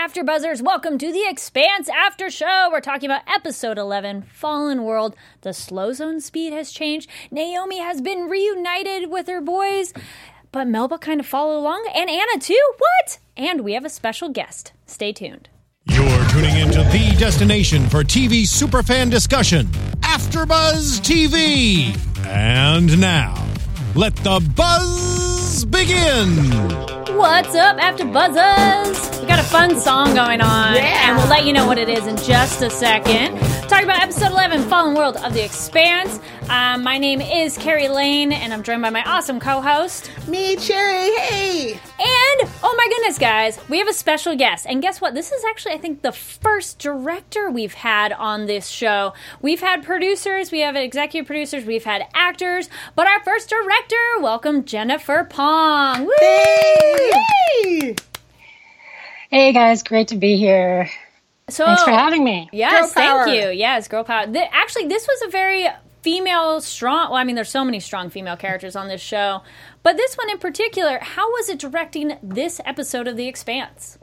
After Buzzers. Welcome to the Expanse After Show. We're talking about episode 11, Fallen World. The slow zone speed has changed. Naomi has been reunited with her boys, but Melba kind of followed along, and Anna too. What? And we have a special guest. Stay tuned. You're tuning into the destination for TV superfan discussion, AfterBuzz TV. And now, let the buzz begin. What's up after buzzers? We got a fun song going on, Yeah. and we'll let you know what it is in just a second. Talking about episode 11, Fallen World of the Expanse. Um, my name is Kari Lane, and I'm joined by my awesome co-host. Me, Cherry, hey! And oh my goodness, guys, we have a special guest. And guess what? This is actually, I think, the first director we've had on this show. We've had producers, we have executive producers, we've had actors, but our first director, welcome Jennifer Phang. Woo! Hey! Hey guys, great to be here. So, Thanks for having me. Yes, thank you. Yes, girl power. Th- actually, this was a very female strong. Well, I mean, there's so many strong female characters on this show, but this one in particular. How was it directing this episode of The Expanse?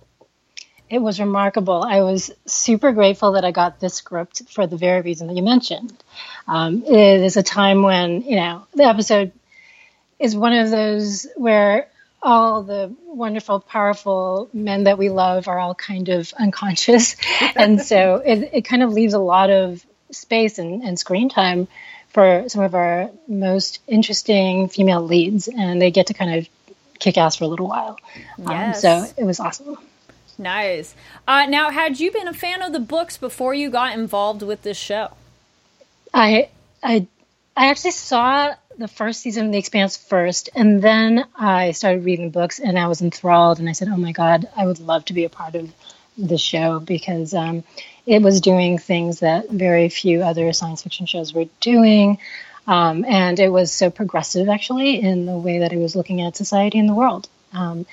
It was remarkable. I was super grateful that I got this script for the very reason that you mentioned. Um, it is a time when, you know, the episode is one of those where all the wonderful, powerful men that we love are all kind of unconscious. and so it, it kind of leaves a lot of space and, and screen time for some of our most interesting female leads. And they get to kind of kick ass for a little while. Yes. Um, so it was awesome. Nice. Uh, now, had you been a fan of the books before you got involved with this show? I I I actually saw the first season of The Expanse first, and then I started reading books, and I was enthralled, and I said, "Oh my God, I would love to be a part of the show because um, it was doing things that very few other science fiction shows were doing." Um, and it was so progressive, actually, in the way that it was looking at society and the world. Um,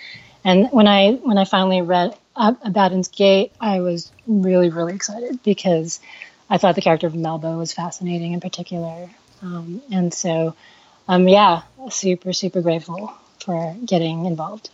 and when I when I finally read Abaddon's Gate, I was really really excited because I thought the character of Melba was fascinating in particular, um, and so um, yeah, super super grateful for getting involved.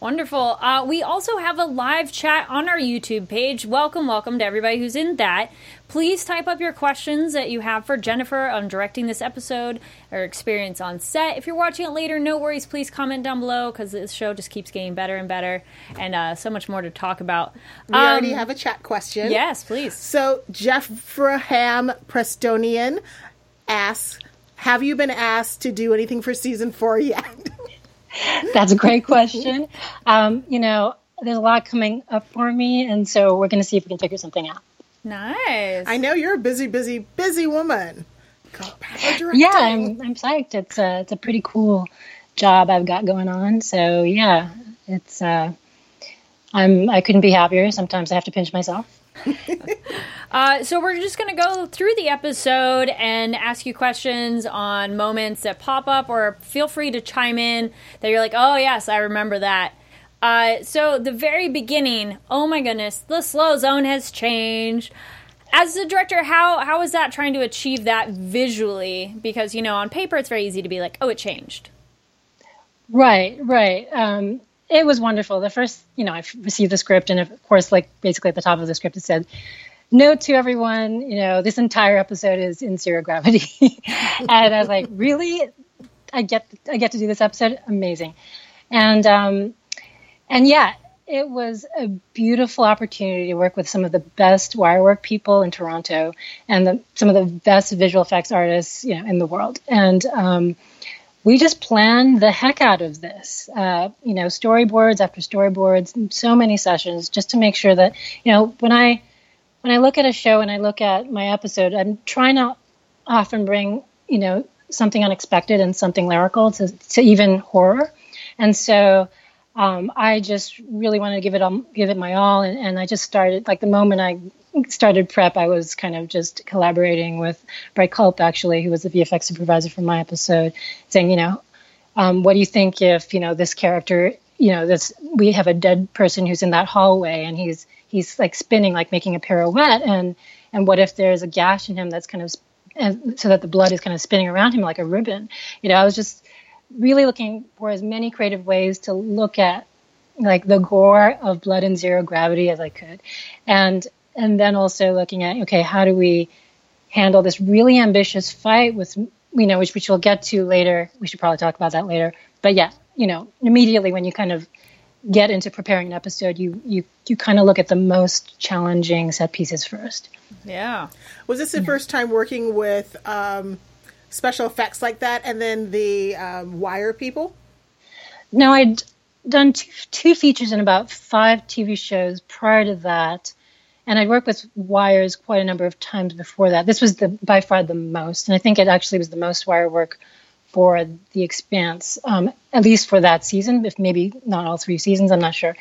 Wonderful. Uh, we also have a live chat on our YouTube page. Welcome, welcome to everybody who's in that. Please type up your questions that you have for Jennifer on directing this episode or experience on set. If you're watching it later, no worries. Please comment down below because this show just keeps getting better and better and uh, so much more to talk about. We already have a chat question. Yes, please. So, Jeffraham Prestonian asks Have you been asked to do anything for season four yet? That's a great question. Um, you know, there's a lot coming up for me, and so we're going to see if we can figure something out. Nice. I know you're a busy, busy, busy woman. Girl power directing. Yeah, I'm I'm psyched. It's a it's a pretty cool job I've got going on. So yeah, it's uh, I'm I couldn't be happier. Sometimes I have to pinch myself. Uh, so we're just going to go through the episode and ask you questions on moments that pop up, or feel free to chime in that you're like, oh yes, I remember that. Uh, so the very beginning, oh my goodness, the slow zone has changed. As the director, how how is that trying to achieve that visually? Because you know, on paper, it's very easy to be like, oh, it changed. Right, right. Um, it was wonderful. The first, you know, I received the script, and of course, like basically at the top of the script, it said, "Note to everyone, you know, this entire episode is in zero gravity." and I was like, "Really? I get, I get to do this episode? Amazing!" And um, and yeah, it was a beautiful opportunity to work with some of the best wire work people in Toronto and the, some of the best visual effects artists, you know, in the world. And um, we just planned the heck out of this. Uh, you know, storyboards after storyboards, so many sessions, just to make sure that you know when I when I look at a show and I look at my episode, I'm trying to often bring you know something unexpected and something lyrical to to even horror, and so. Um, I just really wanted to give it all, give it my all, and, and I just started like the moment I started prep, I was kind of just collaborating with Brett Culp, actually, who was the VFX supervisor for my episode, saying, you know, um, what do you think if you know this character, you know, this we have a dead person who's in that hallway and he's he's like spinning, like making a pirouette, and and what if there's a gash in him that's kind of and so that the blood is kind of spinning around him like a ribbon. You know, I was just really looking for as many creative ways to look at like the gore of blood and zero gravity as I could, and and then also looking at okay, how do we handle this really ambitious fight with you know which which we'll get to later. We should probably talk about that later. But yeah, you know, immediately when you kind of get into preparing an episode, you you you kind of look at the most challenging set pieces first. Yeah. Was this the first time working with um, special effects like that, and then the um, wire people? No, I'd done two, two features and about five TV shows prior to that, and I'd worked with wires quite a number of times before that. This was the by far the most, and I think it actually was the most wire work for the Expanse, um, at least for that season. If maybe not all three seasons, I'm not sure.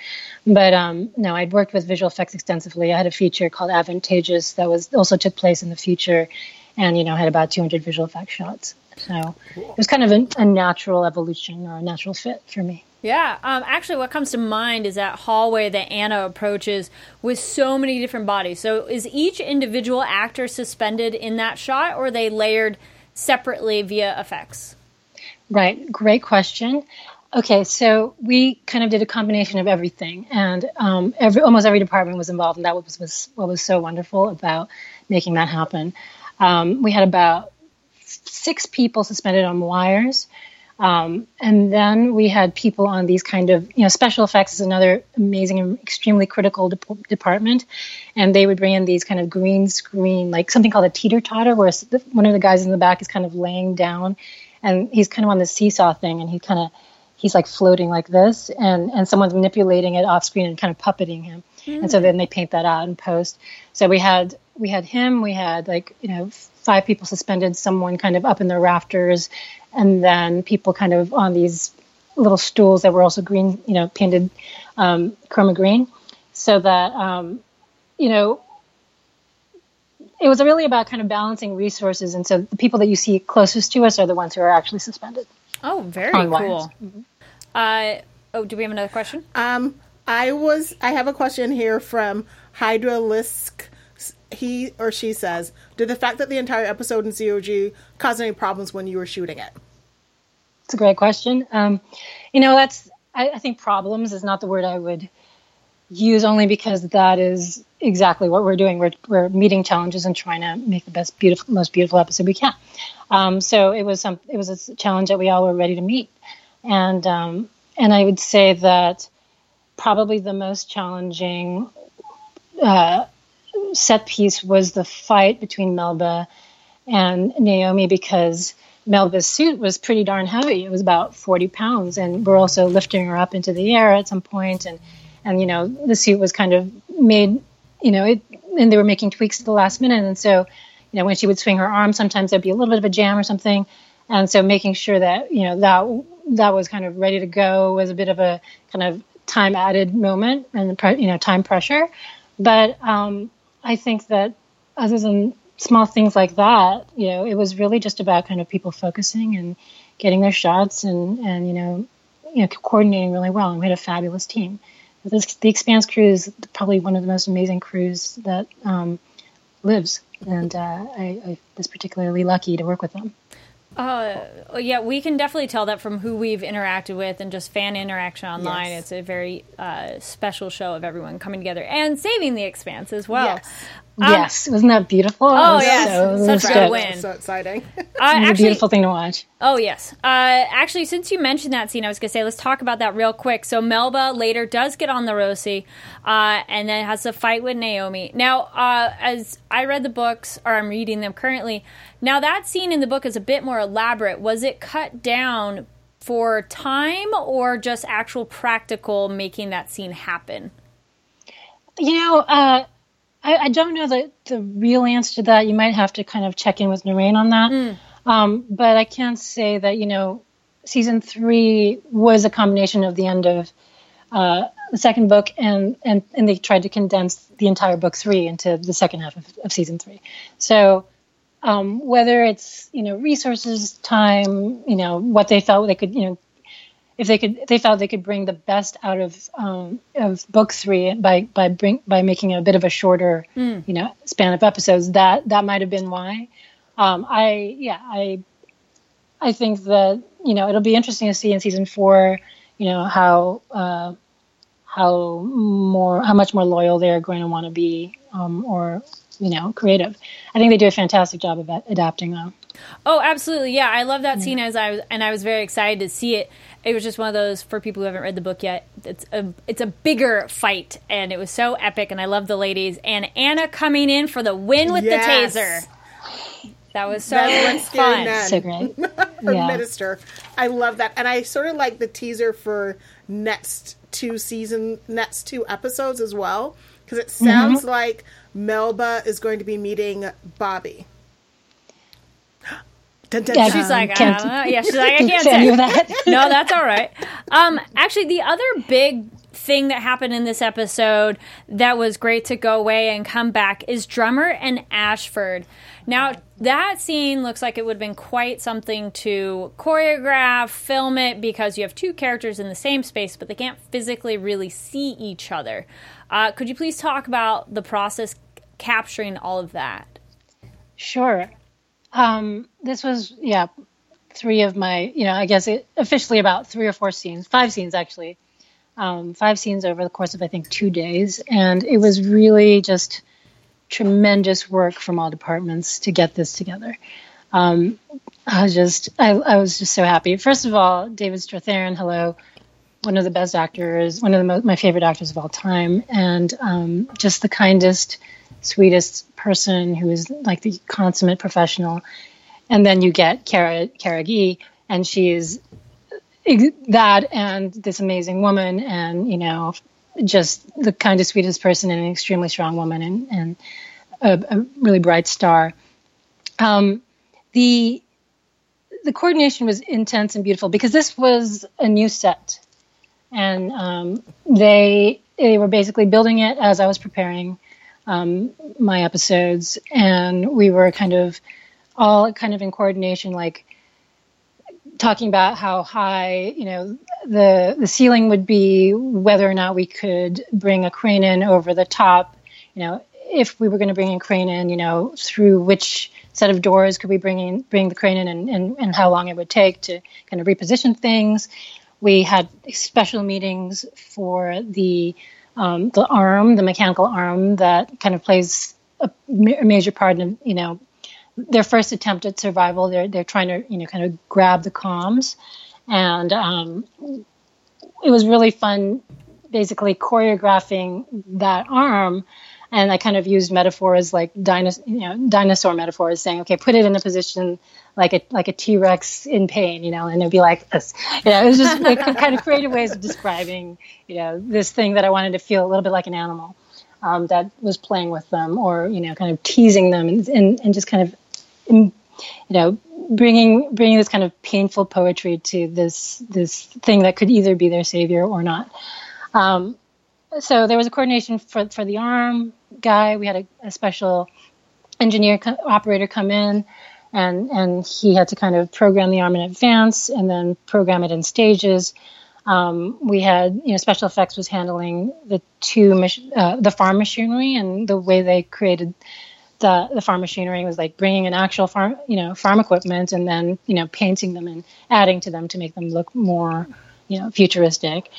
But um, no, I'd worked with visual effects extensively. I had a feature called Advantageous that was also took place in the future, and you know had about 200 visual effects shots. So it was kind of a, a natural evolution or a natural fit for me. Yeah, um, actually, what comes to mind is that hallway that Anna approaches with so many different bodies. So, is each individual actor suspended in that shot, or are they layered separately via effects? Right, great question. Okay, so we kind of did a combination of everything, and um, every almost every department was involved, and that was, was what was so wonderful about making that happen. Um, we had about six people suspended on wires. Um, and then we had people on these kind of, you know, special effects is another amazing and extremely critical de- department. And they would bring in these kind of green screen, like something called a teeter totter, where one of the guys in the back is kind of laying down and he's kind of on the seesaw thing and he kind of, he's like floating like this and, and someone's manipulating it off screen and kind of puppeting him. Mm. And so then they paint that out in post. So we had, we had him, we had like, you know, five people suspended, someone kind of up in the rafters, and then people kind of on these little stools that were also green, you know, painted um, chroma green, so that um, you know it was really about kind of balancing resources, and so the people that you see closest to us are the ones who are actually suspended. Oh, very cool. Mm-hmm. Uh, oh, do we have another question? Um, I was. I have a question here from Hydralisk. He or she says, "Did the fact that the entire episode in COG cause any problems when you were shooting it?" It's a great question. Um, you know, that's I, I, think problems is not the word I would use only because that is exactly what we're doing. We're we're meeting challenges and trying to make the best beautiful most beautiful episode we can. Um, so it was some it was a challenge that we all were ready to meet, and um, and I would say that probably the most challenging uh, set piece was the fight between Melba and Naomi because Melba's suit was pretty darn heavy. It was about 40 pounds, and we're also lifting her up into the air at some point, and and you know the suit was kind of made, you know, it, and they were making tweaks at the last minute, and so you know when she would swing her arm, sometimes there'd be a little bit of a jam or something, and so making sure that you know that that was kind of ready to go was a bit of a kind of time added moment and you know time pressure, but um, I think that other than small things like that, you know, it was really just about kind of people focusing and getting their shots and, and you know, you know, coordinating really well. And we had a fabulous team. This, the Expanse crew is probably one of the most amazing crews that um, lives, and uh, I, I was particularly lucky to work with them. Uh, yeah, we can definitely tell that from who we've interacted with and just fan interaction online. Yes. It's a very uh, special show of everyone coming together and saving the expanse as well. Yes. Um, yes, wasn't that beautiful? Oh yes, so, such a good win. So exciting. uh, actually, a beautiful thing to watch. Oh yes. Uh, actually, since you mentioned that scene, I was going to say let's talk about that real quick. So Melba later does get on the Roci, uh, and then has a fight with Naomi. Now, uh, as I read the books, or I'm reading them currently, now that scene in the book is a bit more elaborate. Was it cut down for time, or just actual practical making that scene happen? You know uh, I, I, don't know the, the real answer to that. You might have to kind of check in with Naren on that. Mm. Um, but I can say that, you know, season three was a combination of the end of uh, the second book, and, and, and they tried to condense the entire book three into the second half of, of season three. So um, whether it's, you know, resources, time, you know, what they felt they could, you know, if they could they felt they could bring the best out of um, of book three by by bring by making a bit of a shorter mm. you know span of episodes that that might have been why um, I yeah I I think that you know it'll be interesting to see in season four you know how uh, how more how much more loyal they're going to want to be um, or you know creative. I think they do a fantastic job of adapting though. Oh, absolutely. Yeah, I love that yeah. scene as I was, and I was very excited to see it. It was just one of those for people who haven't read the book yet. It's a it's a bigger fight, and it was so epic. And I love the ladies and Anna coming in for the win with yes. the taser. That was so fun. So great. Yeah. minister. I love that. And I sort of like the teaser for next two season, next two episodes as well. Because it sounds mm-hmm. like Melba is going to be meeting Bobbie. Dun, dun, dun. She's like, I don't know. Yeah, she's like, I can't say that. no, that's all right. Um, actually, the other big thing that happened in this episode that was great to go away and come back is Drummer and Ashford. Now, that scene looks like it would have been quite something to choreograph, film it, because you have two characters in the same space, but they can't physically really see each other. Uh, could you please talk about the process capturing all of that? Sure. Um, this was, yeah, three of my, you know, I guess it, officially about three or four scenes, five scenes actually, um, five scenes over the course of I think two days, and it was really just tremendous work from all departments to get this together. Um, I was just, I, I, was just so happy. First of all, David Strathairn, hello, one of the best actors, one of the mo- my favorite actors of all time, and um, just the kindest, sweetest person who is like the consummate professional. And then you get Cara Cara Gee, and she is that and this amazing woman, and you know, just the kindest, sweetest person, and an extremely strong woman, and and a, a really bright star. Um, the the coordination was intense and beautiful because this was a new set, and um, they they were basically building it as I was preparing um, my episodes, and we were kind of all kind of in coordination, like talking about how high you know the the ceiling would be, whether or not we could bring a crane in over the top, you know, if we were going to bring a crane in, you know, through which set of doors could we bring in, bring the crane in, and, and, and how long it would take to kind of reposition things. We had special meetings for the um, the arm, the mechanical arm that kind of plays a, major part in, you know, their first attempt at survival. They're they're trying to, you know, kind of grab the comms, and um, it was really fun, basically choreographing that arm. And I kind of used metaphors like dinosaur, you know, dinosaur metaphors, saying, okay, put it in a position like a like a T Rex in pain, you know, and it'd be like this. You know, it was just like, kind of creative ways of describing, you know, this thing that I wanted to feel a little bit like an animal um, that was playing with them, or you know, kind of teasing them, and and, and just kind of, you know, bringing bringing this kind of painful poetry to this this thing that could either be their savior or not. Um, so there was a coordination for for the arm guy. We had a, a special engineer co- operator come in and and he had to kind of program the arm in advance and then program it in stages. Um, we had you know special effects was handling the two mach- uh, the farm machinery and the way they created the the farm machinery was like bringing in actual farm you know farm equipment and then you know painting them and adding to them to make them look more you know futuristic.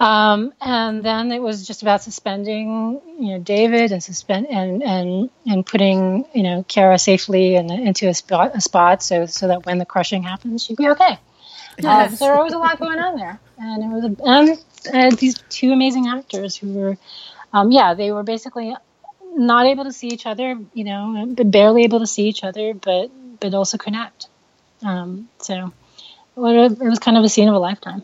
Um, and then it was just about suspending, you know, David and suspend and and and putting, you know, Cara safely in, into a spot, a spot, so so that when the crushing happens, she'd be okay. Yes. Uh, so there was a lot going on there, and it was a, and uh, these two amazing actors who were, um, yeah, they were basically not able to see each other, you know, barely able to see each other, but but also connect. Um, so it was kind of a scene of a lifetime.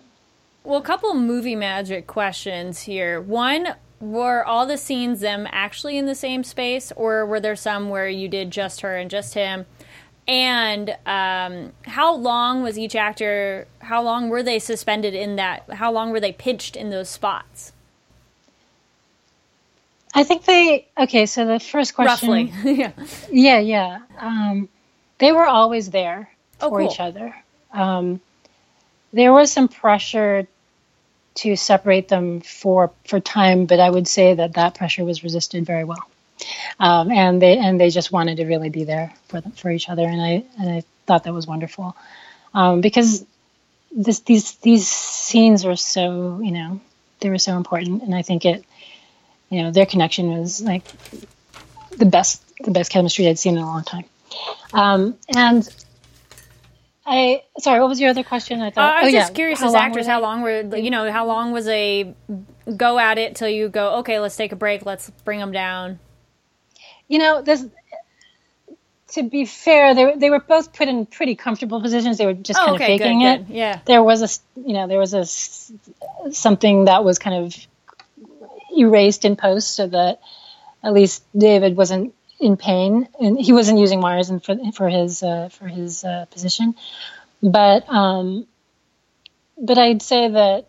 Well, a couple movie magic questions here. One, were all the scenes them actually in the same space, or were there some where you did just her and just him? And um, how long was each actor? How long were they suspended in that? How long were they pitched in those spots? I think they. Okay, so the first question. Roughly, yeah, yeah, yeah. Um, they were always there oh, for cool. each other. Um, there was some pressure to separate them for for time, but I would say that that pressure was resisted very well, um, and they and they just wanted to really be there for them, for each other, and I and I thought that was wonderful um, because this these these scenes are so you know they were so important, and I think it, you know, their connection was like the best the best chemistry I'd seen in a long time. Um, and I sorry, what was your other question? I thought Uh, I was oh, just yeah. curious How as actors, how long were you know how long was a go at it till you go okay, let's take a break, let's bring them down. You know, this. To be fair, they were- they were both put in pretty comfortable positions. They were just Oh, kind okay, of faking good. it. Yeah. There was a you know there was a something that was kind of erased in post so that at least David wasn't in pain and he wasn't using wires and for for his uh, for his uh, position. But um, but I'd say that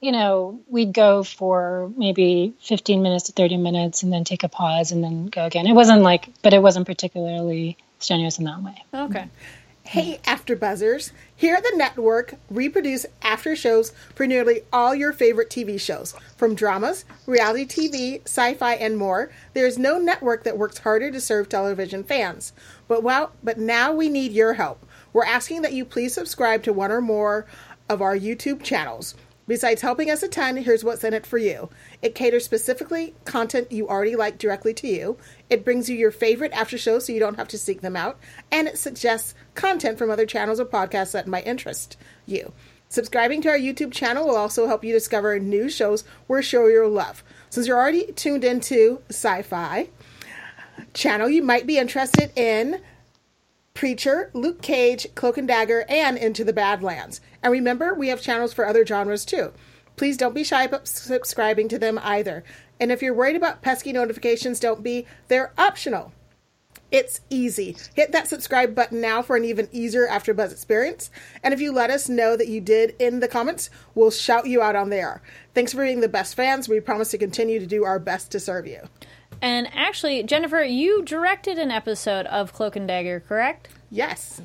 you know we'd go for maybe 15 minutes to 30 minutes and then take a pause and then go again. It wasn't like, but it wasn't particularly strenuous in that way. Okay. Hey, After Buzzers. Here at the network, we produce after shows for nearly all your favorite TV shows. From dramas, reality TV, sci fi, and more, there is no network that works harder to serve television fans. But, well, but now we need your help. We're asking that you please subscribe to one or more of our YouTube channels. Besides helping us a ton, here's what's in it for you. It caters specifically content you already like directly to you. It brings you your favorite after shows so you don't have to seek them out. And it suggests content from other channels or podcasts that might interest you. Subscribing to our YouTube channel will also help you discover new shows we're sure you'll love. Since you're already tuned into sci fi channel, you might be interested in Preacher, Luke Cage, Cloak and Dagger, and Into the Badlands. And remember, we have channels for other genres too. Please don't be shy about subscribing to them either. And if you're worried about pesky notifications, don't be. They're optional. It's easy. Hit that subscribe button now for an even easier AfterBuzz experience. And if you let us know that you did in the comments, we'll shout you out on there. Thanks for being the best fans. We promise to continue to do our best to serve you. And actually, Jennifer, you directed an episode of Cloak and Dagger, correct? Yes.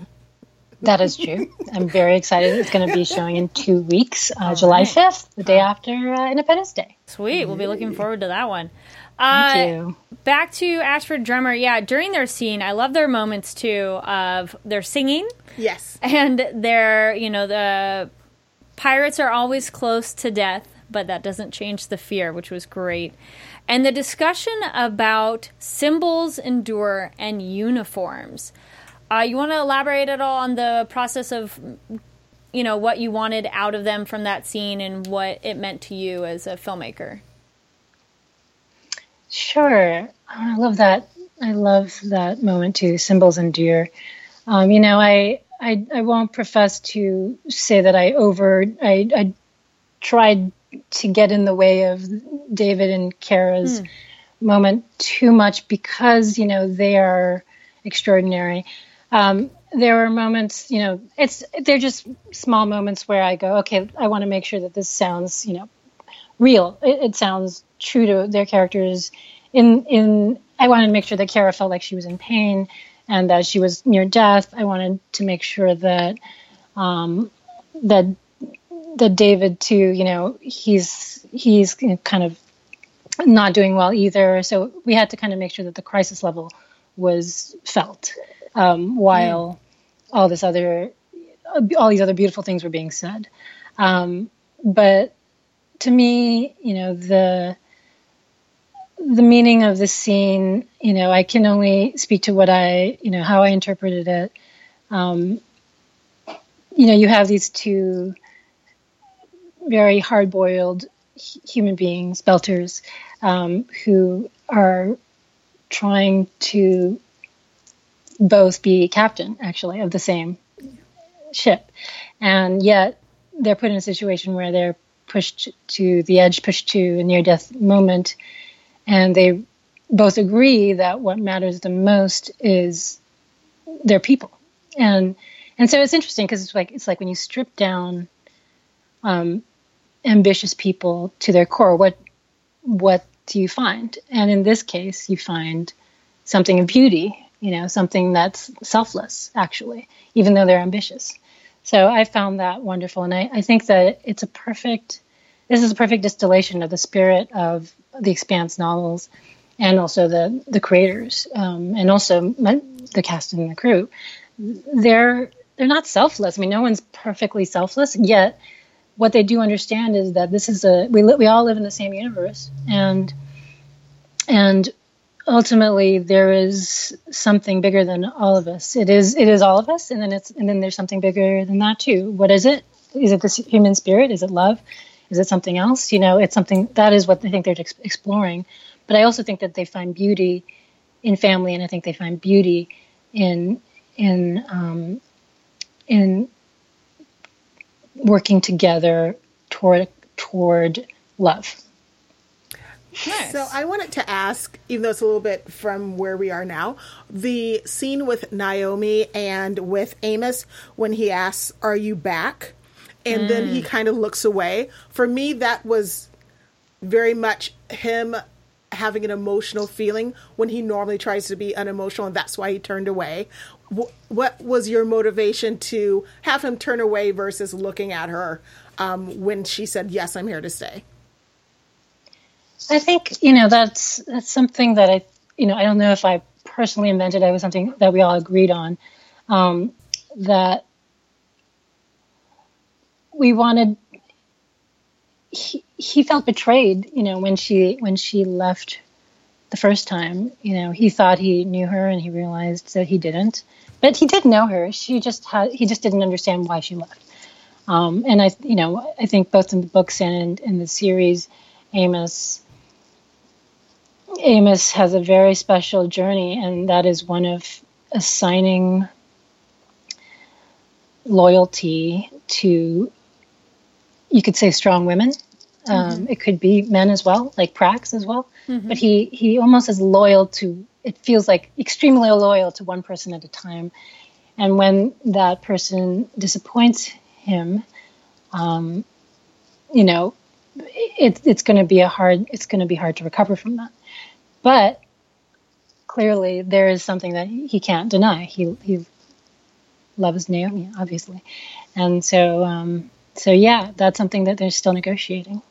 That is true. I'm very excited. It's going to be showing in two weeks, uh, July 5th, the day after uh, Independence Day. Sweet. We'll be looking forward to that one. Thank Uh, you. back to Ashford Drummer. Yeah, during their scene, I love their moments too of their singing Yes. and their, you know, the pirates are always close to death, but that doesn't change the fear, which was great. And the discussion about symbols endure and uniforms. Uh, you want to elaborate at all on the process of, you know, what you wanted out of them from that scene and what it meant to you as a filmmaker? Sure. I love that. I love that moment too. Symbols endure. Um, you know, I, I I won't profess to say that I over I, I tried to get in the way of David and Cara's moment too much because you know they are extraordinary. Um, there were moments, you know, it's they're just small moments where I go, okay, I want to make sure that this sounds, you know, real. It, it sounds true to their characters. In in, I wanted to make sure that Cara felt like she was in pain and that she was near death. I wanted to make sure that um, that that David too, you know, he's he's kind of not doing well either. So we had to kind of make sure that the crisis level was felt um, while all this other all these other beautiful things were being said. Um, but to me, you know, the the meaning of the scene, you know, I can only speak to what I, you know, how I interpreted it. Um, you know, you have these two very hard-boiled human beings, belters, um, who are trying to both be captain, actually, of the same ship, and yet they're put in a situation where they're pushed to the edge, pushed to a near-death moment, and they both agree that what matters the most is their people, and and so it's interesting because it's like it's like when you strip down um, ambitious people to their core, what what do you find? And in this case, you find something of beauty, you know, something that's selfless, actually, even though they're ambitious. So I found that wonderful, and I, I think that it's a perfect. This is a perfect distillation of the spirit of the Expanse novels, and also the the creators, um, and also my, the cast and the crew. They're they're not selfless. I mean, no one's perfectly selfless, yet what they do understand is that this is a we li- we all live in the same universe, and and ultimately there is something bigger than all of us. It is it is all of us, and then it's and then there's something bigger than that too. What is it? Is it the human spirit? Is it love? Is it something else? You know, it's something that is what I think they're ex- exploring. But I also think that they find beauty in family, and I think they find beauty in in um, in working together toward toward love. Nice. So I wanted to ask, even though it's a little bit from where we are now, the scene with Naomi and with Amos when he asks, "Are you back?" and then he kind of looks away. For me, that was very much him having an emotional feeling when he normally tries to be unemotional, and that's why he turned away. Wh- What was your motivation to have him turn away versus looking at her um, when she said, "Yes, I'm here to stay"? I think you know that's that's something that I you know I don't know if I personally invented. It was something that we all agreed on. Um, that we wanted. He, he felt betrayed, you know, when she when she left the first time. You know, he thought he knew her, and he realized that he didn't. But he did know her. She just had he just didn't understand why she left. Um, and I, you know, I think both in the books and in, in the series, Amos Amos has a very special journey, and that is one of assigning loyalty to, you could say, strong women. Um, It could be men as well, like Prax as well. But he he almost is loyal to. It feels like extremely loyal to one person at a time, and when that person disappoints him, um, you know, it, it's going to be a hard. It's going to be hard to recover from that. But clearly, there is something that he can't deny. He he loves Naomi, obviously, and so um, so yeah, that's something that they're still negotiating.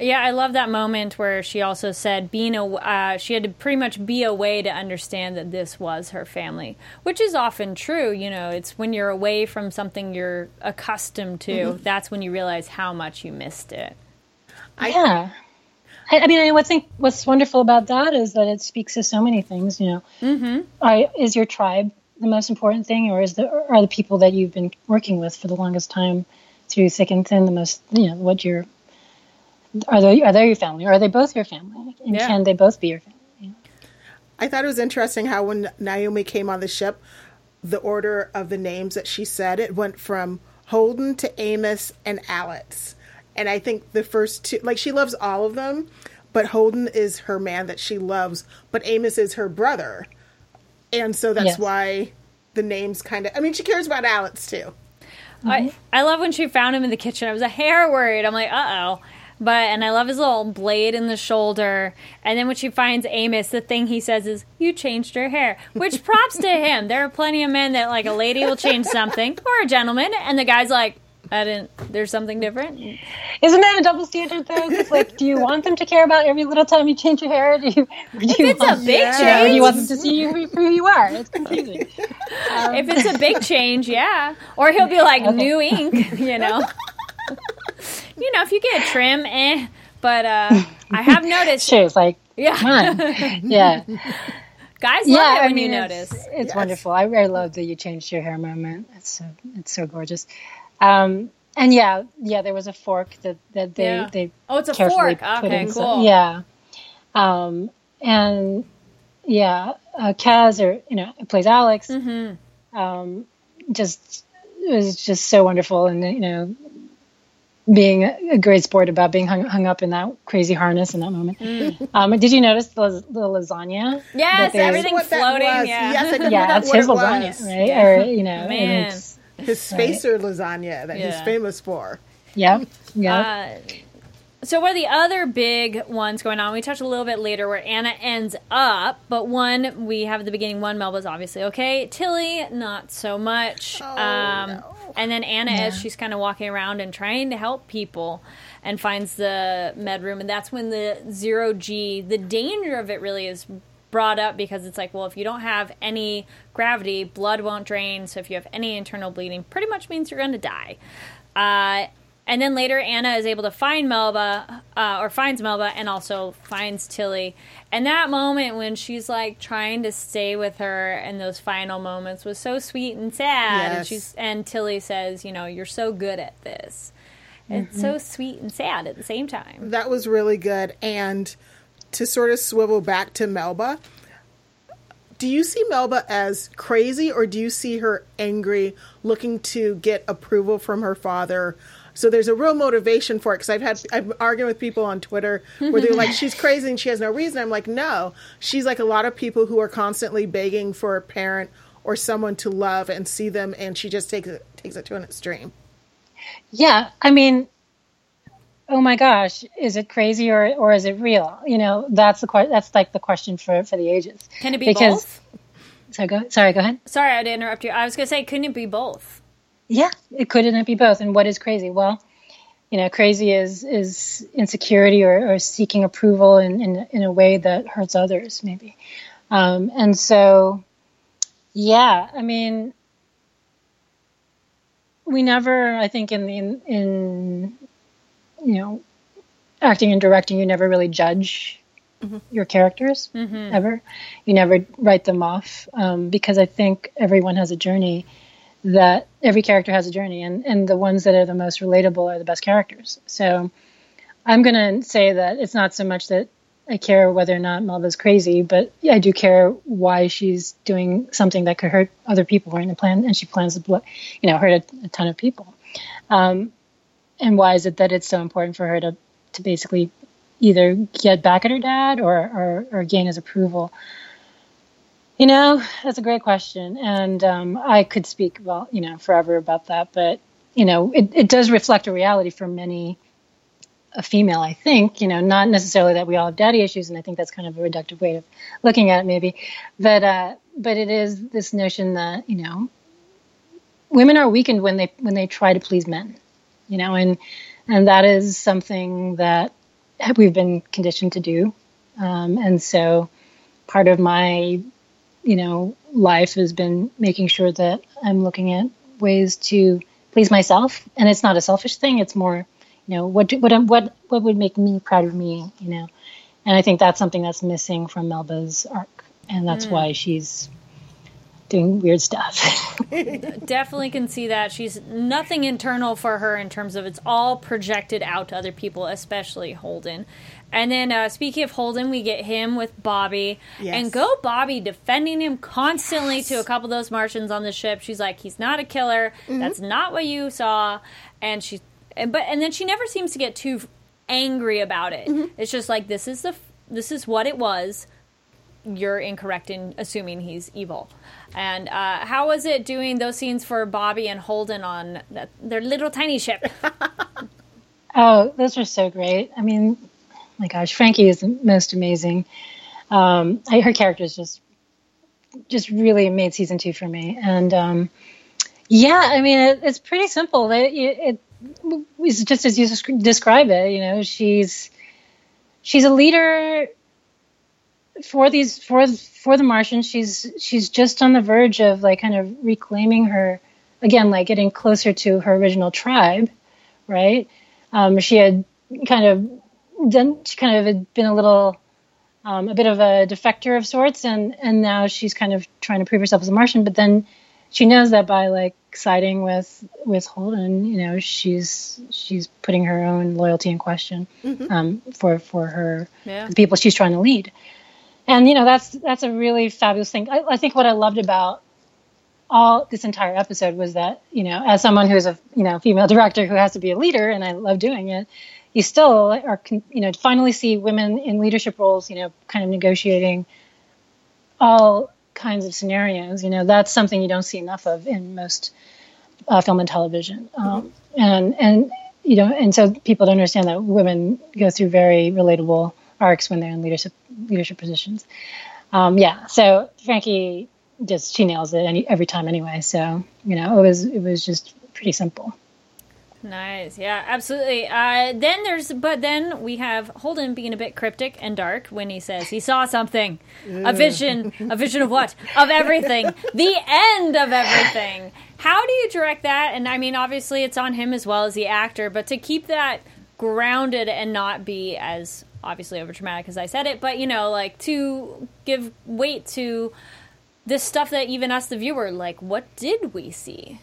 Yeah, I love that moment where she also said being a uh, she had to pretty much be away to understand that this was her family, which is often true. You know, it's when you're away from something you're accustomed to that's when you realize how much you missed it. yeah. I, I mean, I would think what's wonderful about that is that it speaks to so many things. You know, mm-hmm. are, is your tribe the most important thing, or is the are the people that you've been working with for the longest time through thick and thin the most? You know, what your are they are they your family, or are they both your family, and Yeah. can they both be your family? I thought it was interesting how when Naomi came on the ship, the order of the names that she said it went from Holden to Amos and Alex. And I think the first two, like she loves all of them, but Holden is her man that she loves, but Amos is her brother. And so that's Yes. why the names kind of, I mean, she cares about Alex too. I I love when she found him in the kitchen. I was a hair worried. I'm like, uh oh. But and I love his little blade in the shoulder. And then when she finds Amos, the thing he says is, "You changed your hair," which props to him. There are plenty of men that like a lady will change something or a gentleman, and the guy's like, "I didn't. There's something different." Isn't that a double standard though? 'Cause, like, do you want them to care about every little time you change your hair? Do you? Do you it's a want, big you know, you want them to see you for who you are? It's confusing. If it's a big change, yeah. Or he'll be like new ink, you know. you know, if you get a trim, eh. But uh, I have noticed, Sure, it's like, yeah, come on, yeah, guys love yeah. it I when mean, you it's, notice. it's wonderful. I, I love that you changed your hair moment. It's so it's so gorgeous. Um, and yeah, yeah, there was a fork that that they Yeah. they Oh, it's a fork. Okay, inside- cool. Yeah, um, and yeah, uh, Cas Anvar you know plays Alex. Mm-hmm. Um, just it was just so wonderful, and you know, being a, a great sport about being hung, hung up in that crazy harness in that moment. Um, did you notice the, the lasagna? Mm. Yes, that everything floating. Yeah. Yes, I Yeah, forget it's what his it lasagna, was. right? Yeah. Or you know, Man. it's His spacer lasagna that he's famous for. yeah, yeah. Uh, so one of the other big ones going on, we touched a little bit later where Anna ends up, but one we have at the beginning, one Melba's obviously okay. Tilly, not so much. Oh, um, no. And then Anna, as she's kind of walking around and trying to help people, and finds the med room, and that's when the zero G, the danger of it really is brought up because it's like, well, if you don't have any gravity, blood won't drain. So if you have any internal bleeding, pretty much means you're going to die. Uh, And then later, Anna is able to find Melba, uh, or finds Melba, and also finds Tilly. And that moment when she's like trying to stay with her, and those final moments was so sweet and sad. Yes. And she's and Tilly says, "You know, you're so good at this." It's so sweet and sad at the same time. That was really good. And to sort of swivel back to Melba, do you see Melba as crazy or do you see her angry, looking to get approval from her father? So there's a real motivation for it because I've had I've argued with people on Twitter where they're like she's crazy and she has no reason. I'm like no, she's like a lot of people who are constantly begging for a parent or someone to love and see them, and she just takes it takes it to an extreme. Yeah, I mean, oh my gosh, is it crazy or or is it real? You know, that's the que- that's like the question for for the ages. Can it be Because- both? So go, sorry, go ahead. Sorry, I had to interrupt you. I was going to say, couldn't it be both? Yeah, it couldn't it be both? And what is crazy? Well, you know, crazy is is insecurity or, or seeking approval in, in in a way that hurts others, maybe. Um, and so, yeah, I mean, we never, I think, in the in, in you know, acting and directing, you never really judge your characters ever. You never write them off um, because I think everyone has a journey that every character has a journey and, and the ones that are the most relatable are the best characters. So I'm going to say that it's not so much that I care whether or not Melba's crazy, but I do care why she's doing something that could hurt other people and the plan and she plans to, you know, hurt a, a ton of people. Um, and why is it that it's so important for her to, to basically either get back at her dad or, or, or gain his approval? You know, that's a great question, and um, I could speak well, you know, forever about that. But you know, it, it does reflect a reality for many a female. I think you know, not necessarily that we all have daddy issues, and I think that's kind of a reductive way of looking at it, maybe. But uh, but it is this notion that you know, women are weakened when they when they try to please men, you know, and and that is something that we've been conditioned to do, um, and so part of my you know, life has been making sure that I'm looking at ways to please myself, and it's not a selfish thing. It's more, you know, what do, what what what would make me proud of me, you know, and I think that's something that's missing from Melba's arc, and that's why she's doing weird stuff. Definitely can see that. She's nothing internal for her in terms of it's all projected out to other people, especially Holden. And then, uh, speaking of Holden, we get him with Bobbie. Yes. And go Bobbie defending him constantly to a couple of those Martians on the ship. She's like, he's not a killer. That's not what you saw. And she, and- but and then she never seems to get too angry about it. It's just like this is the this is what it was. You're incorrect in assuming he's evil. And uh, how was it doing those scenes for Bobbie and Holden on that, their little tiny ship? Oh, those are so great. I mean, my gosh, Frankie is the most amazing. Um, I, her character is just, just really made season two for me. And um, yeah, I mean, it, it's pretty simple. It, it, it's just as you describe it. You know, she's she's a leader for these for for the Martians. She's she's just on the verge of like kind of reclaiming her again, like getting closer to her original tribe, right? Um, she had kind of done, she kind of had been a little, um, a bit of a defector of sorts, and and now she's kind of trying to prove herself as a Martian. But then she knows that by like siding with with Holden, you know, she's she's putting her own loyalty in question um, for for her Yeah. the people she's trying to lead. And you know, that's that's a really fabulous thing. I, I think what I loved about all this entire episode was that you know as someone who's a you know female director who has to be a leader and i love doing it you still are you know finally see women in leadership roles you know kind of negotiating all kinds of scenarios. You know that's something you don't see enough of in most uh, film and television. Um, and and you know and so people don't understand that women go through very relatable arcs when they're in leadership leadership positions um, yeah so frankie just she nails it any, every time anyway so you know it was it was just pretty simple Nice. Yeah, absolutely. Uh, then there's, but then we have Holden being a bit cryptic and dark when he says he saw something, a vision, a vision of what? Of everything, the end of everything. How do you direct that? And I mean, obviously, it's on him as well as the actor, but to keep that grounded and not be as obviously over dramatic as I said it, but you know, like to give weight to this stuff that even us, the viewer, like, what did we see?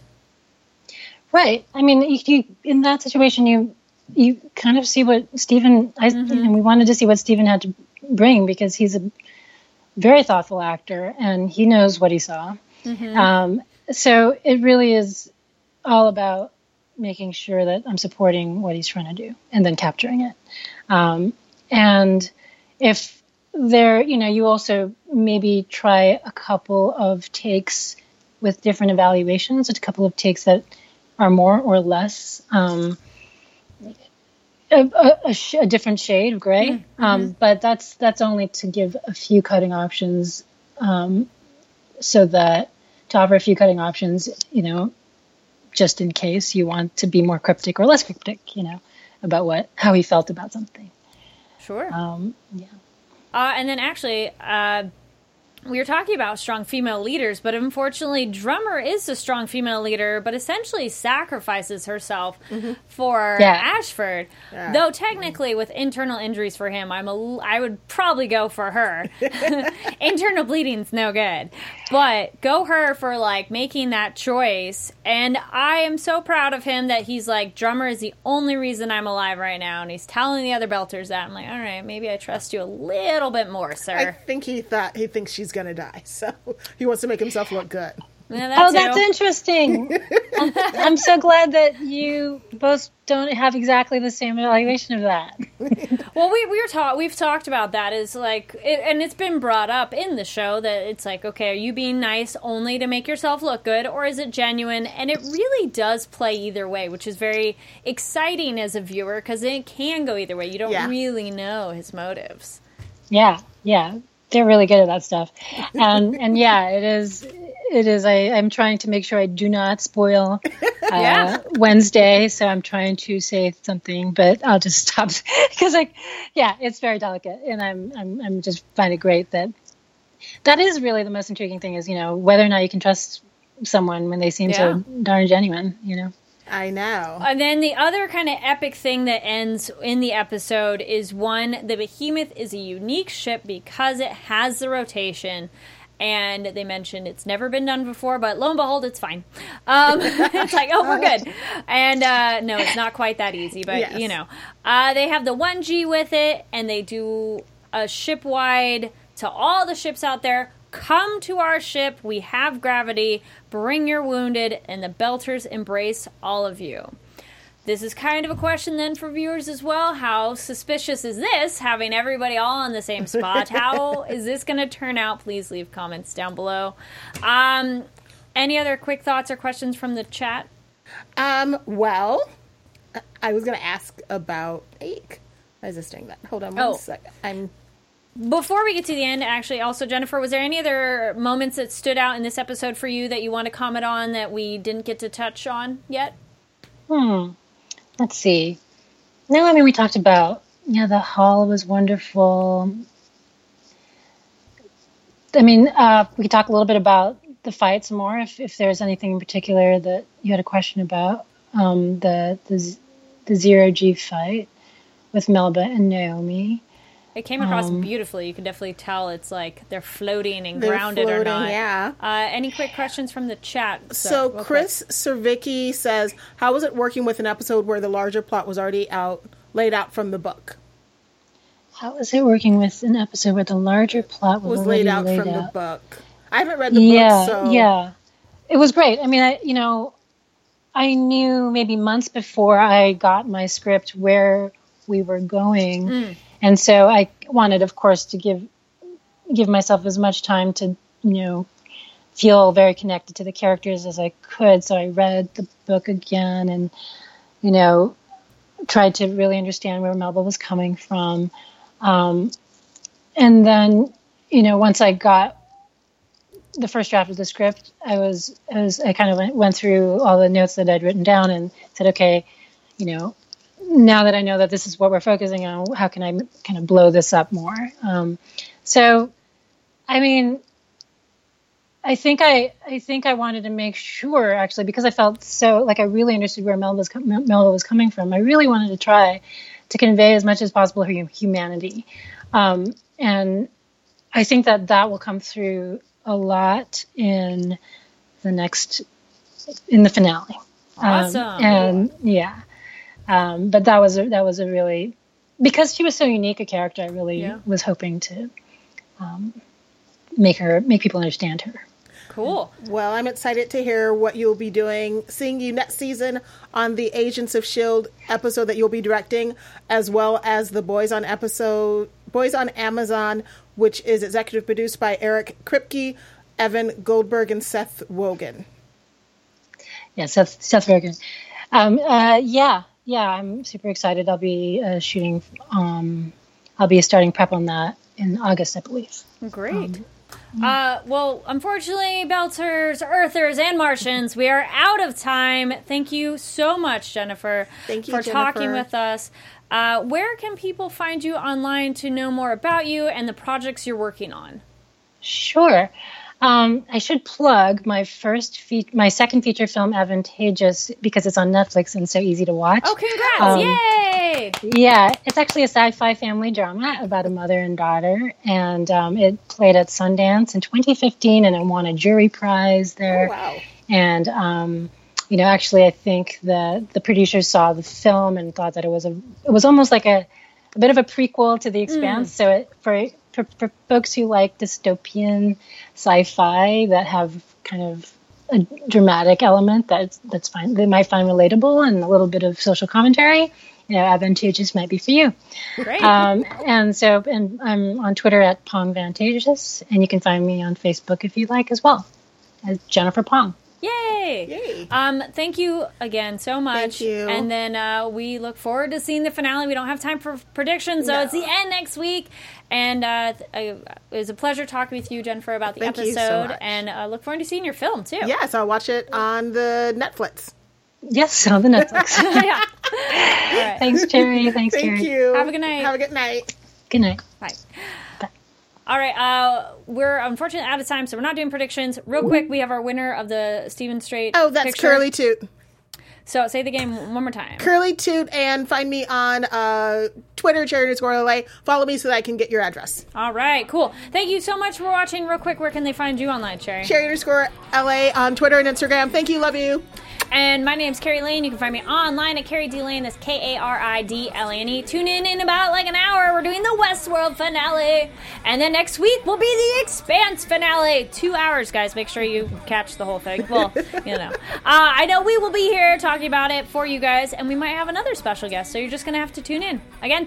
Right. I mean, you, in that situation, you you kind of see what Steven. I, mm-hmm. and we wanted to see what Steven had to bring because he's a very thoughtful actor and he knows what he saw. Mm-hmm. Um, so it really is all about making sure that I'm supporting what he's trying to do and then capturing it. Um, and if there, you know, you also maybe try a couple of takes with different evaluations, a couple of takes that are more or less um, a, a, a, sh- a, different shade of gray. Mm-hmm. Um, but that's that's only to give a few cutting options, um, so that to offer a few cutting options, you know, just in case you want to be more cryptic or less cryptic, you know, about what how he felt about something. Sure. Um, yeah. Uh, and then actually, uh, we were talking about strong female leaders, but unfortunately, Drummer is a strong female leader, but essentially sacrifices herself mm-hmm. for yeah. Ashford. Yeah. Though technically, with internal injuries for him, I'm a, I would probably go for her. internal bleeding's no good, but go her for like making that choice. And I am so proud of him that he's like, Drummer is the only reason I'm alive right now, and he's telling the other belters that. I'm like, all right, maybe I trust you a little bit more, sir. I think he thought he thinks she's gonna die, so he wants to make himself look good. Yeah, that oh, too. that's interesting. I'm so glad that you both don't have exactly the same evaluation of that. well, we we were taught we've talked about that is like, it, and it's been brought up in the show that it's like, okay, are you being nice only to make yourself look good, or is it genuine? And it really does play either way, which is very exciting as a viewer because it can go either way. You don't yeah. really know his motives. Yeah, yeah they're really good at that stuff and and yeah it is it is I, i'm trying to make sure i do not spoil uh, yeah. wednesday so i'm trying to say something but i'll just stop because like yeah it's very delicate and i'm i'm, I'm just find it great that that is really the most intriguing thing is you know whether or not you can trust someone when they seem yeah. so darn genuine you know I know. And then the other kind of epic thing that ends in the episode is one the Behemoth is a unique ship because it has the rotation. And they mentioned it's never been done before, but lo and behold, it's fine. Um, it's like, oh, we're good. And uh, no, it's not quite that easy, but yes. you know. Uh, they have the 1G with it, and they do a ship wide to all the ships out there Come to our ship. We have gravity. Bring your wounded. And the Belters embrace all of you. This is kind of a question then for viewers as well. How suspicious is this, having everybody all on the same spot? How is this going to turn out? Please leave comments down below. Um, any other quick thoughts or questions from the chat? Um, well, I was going to ask about Ache. I was just doing that. Hold on one oh. second. I'm before we get to the end, actually, also Jennifer, was there any other moments that stood out in this episode for you that you want to comment on that we didn't get to touch on yet? Hmm. Let's see. No, I mean we talked about yeah, the hall was wonderful. I mean, uh, we could talk a little bit about the fights more if, if there's anything in particular that you had a question about. Um, the the the zero G fight with Melba and Naomi. It came across um, beautifully. You can definitely tell it's like they're floating and they're grounded floating, or not. Yeah. Uh, any quick questions from the chat? So, so Chris Servicki says, "How was it working with an episode where the larger plot was already out, laid out from the book?" How was it working with an episode where the larger plot was, was laid out laid from out? the book? I haven't read the yeah, book, so yeah, it was great. I mean, I you know, I knew maybe months before I got my script where we were going. Mm and so I wanted, of course, to give give myself as much time to you know feel very connected to the characters as I could. So I read the book again and you know tried to really understand where Melba was coming from. Um, and then you know once I got the first draft of the script, I was, I was I kind of went, went through all the notes that I'd written down and said, okay, you know, now that I know that this is what we're focusing on, how can I kind of blow this up more? Um, so, I mean, I think I, I think I wanted to make sure actually because I felt so like I really understood where Melba was, Melba was coming from. I really wanted to try to convey as much as possible her humanity, um, and I think that that will come through a lot in the next in the finale. Awesome. Um, and yeah, um, but that was a, that was a really because she was so unique a character. I really Yeah. was hoping to um, make her make people understand her. Cool. Well, I'm excited to hear what you'll be doing. Seeing you next season on the Agents of Shield episode that you'll be directing, as well as the Boys on episode Boys on Amazon, which is executive produced by Eric Kripke, Evan Goldberg, and Seth Wogan. Yeah, Seth Seth Rogen. Um, uh, yeah, yeah, I'm super excited. I'll be uh, shooting. Um, I'll be starting prep on that in August, I believe. Great. Uh, well, unfortunately, Belters, Earthers, and Martians, we are out of time. Thank you so much, Jennifer, Thank you, for talking with us. Uh, where can people find you online to know more about you and the projects you're working on? Sure. Um, I should plug my first, fe- my second feature film, Advantageous, because it's on Netflix and so easy to watch. Oh, congrats! Um, Yay! Yeah, it's actually a sci-fi family drama about a mother and daughter, and um, it played at Sundance in 2015, and it won a jury prize there. Oh, wow. And um, you know, actually, I think that the producers saw the film and thought that it was a, it was almost like a, a bit of a prequel to The Expanse. So it, for, for for folks who like dystopian sci-fi that have kind of a dramatic element that's that's fine they might find relatable and a little bit of social commentary you know advantageous might be for you Great. um, and so and i'm on twitter at Phang vantageous and you can find me on facebook if you like as well as jennifer Phang Yay! Yay. Um, thank you again so much. Thank you. And then uh, we look forward to seeing the finale. We don't have time for predictions, so No. it's the end next week. And uh, th- uh, it was a pleasure talking with you, Jennifer, about the Thank you so episode. much. and uh, look forward to seeing your film too. Yes, yeah, so I'll watch it on the Netflix. yes on the netflix yeah. All right. thanks Cherry thanks Thank Cherry you. Have a good night. Have a good night. good night Bye. All right, uh, we're unfortunately out of time, so we're not doing predictions. Real quick, we have our winner of the Steven Strait. Oh, that's picture. Curly Toot. So say the game one more time. Curly Toot, and find me on uh, Twitter, Cherry underscore LA. Follow me so that I can get your address. All right, cool. Thank you so much for watching. Real quick, where can they find you online, Sherry? Cherry underscore LA on Twitter and Instagram. Thank you. Love you. And my name's Kari Lane. You can find me online at Kari D Lane. That's K A R I D L A N E. Tune in in about like an hour. We're doing the Westworld finale, and then next week will be the Expanse finale. Two hours, guys. Make sure you catch the whole thing. Well, you know, uh, I know we will be here talking about it for you guys, and we might have another special guest. So you're just gonna have to tune in. Again,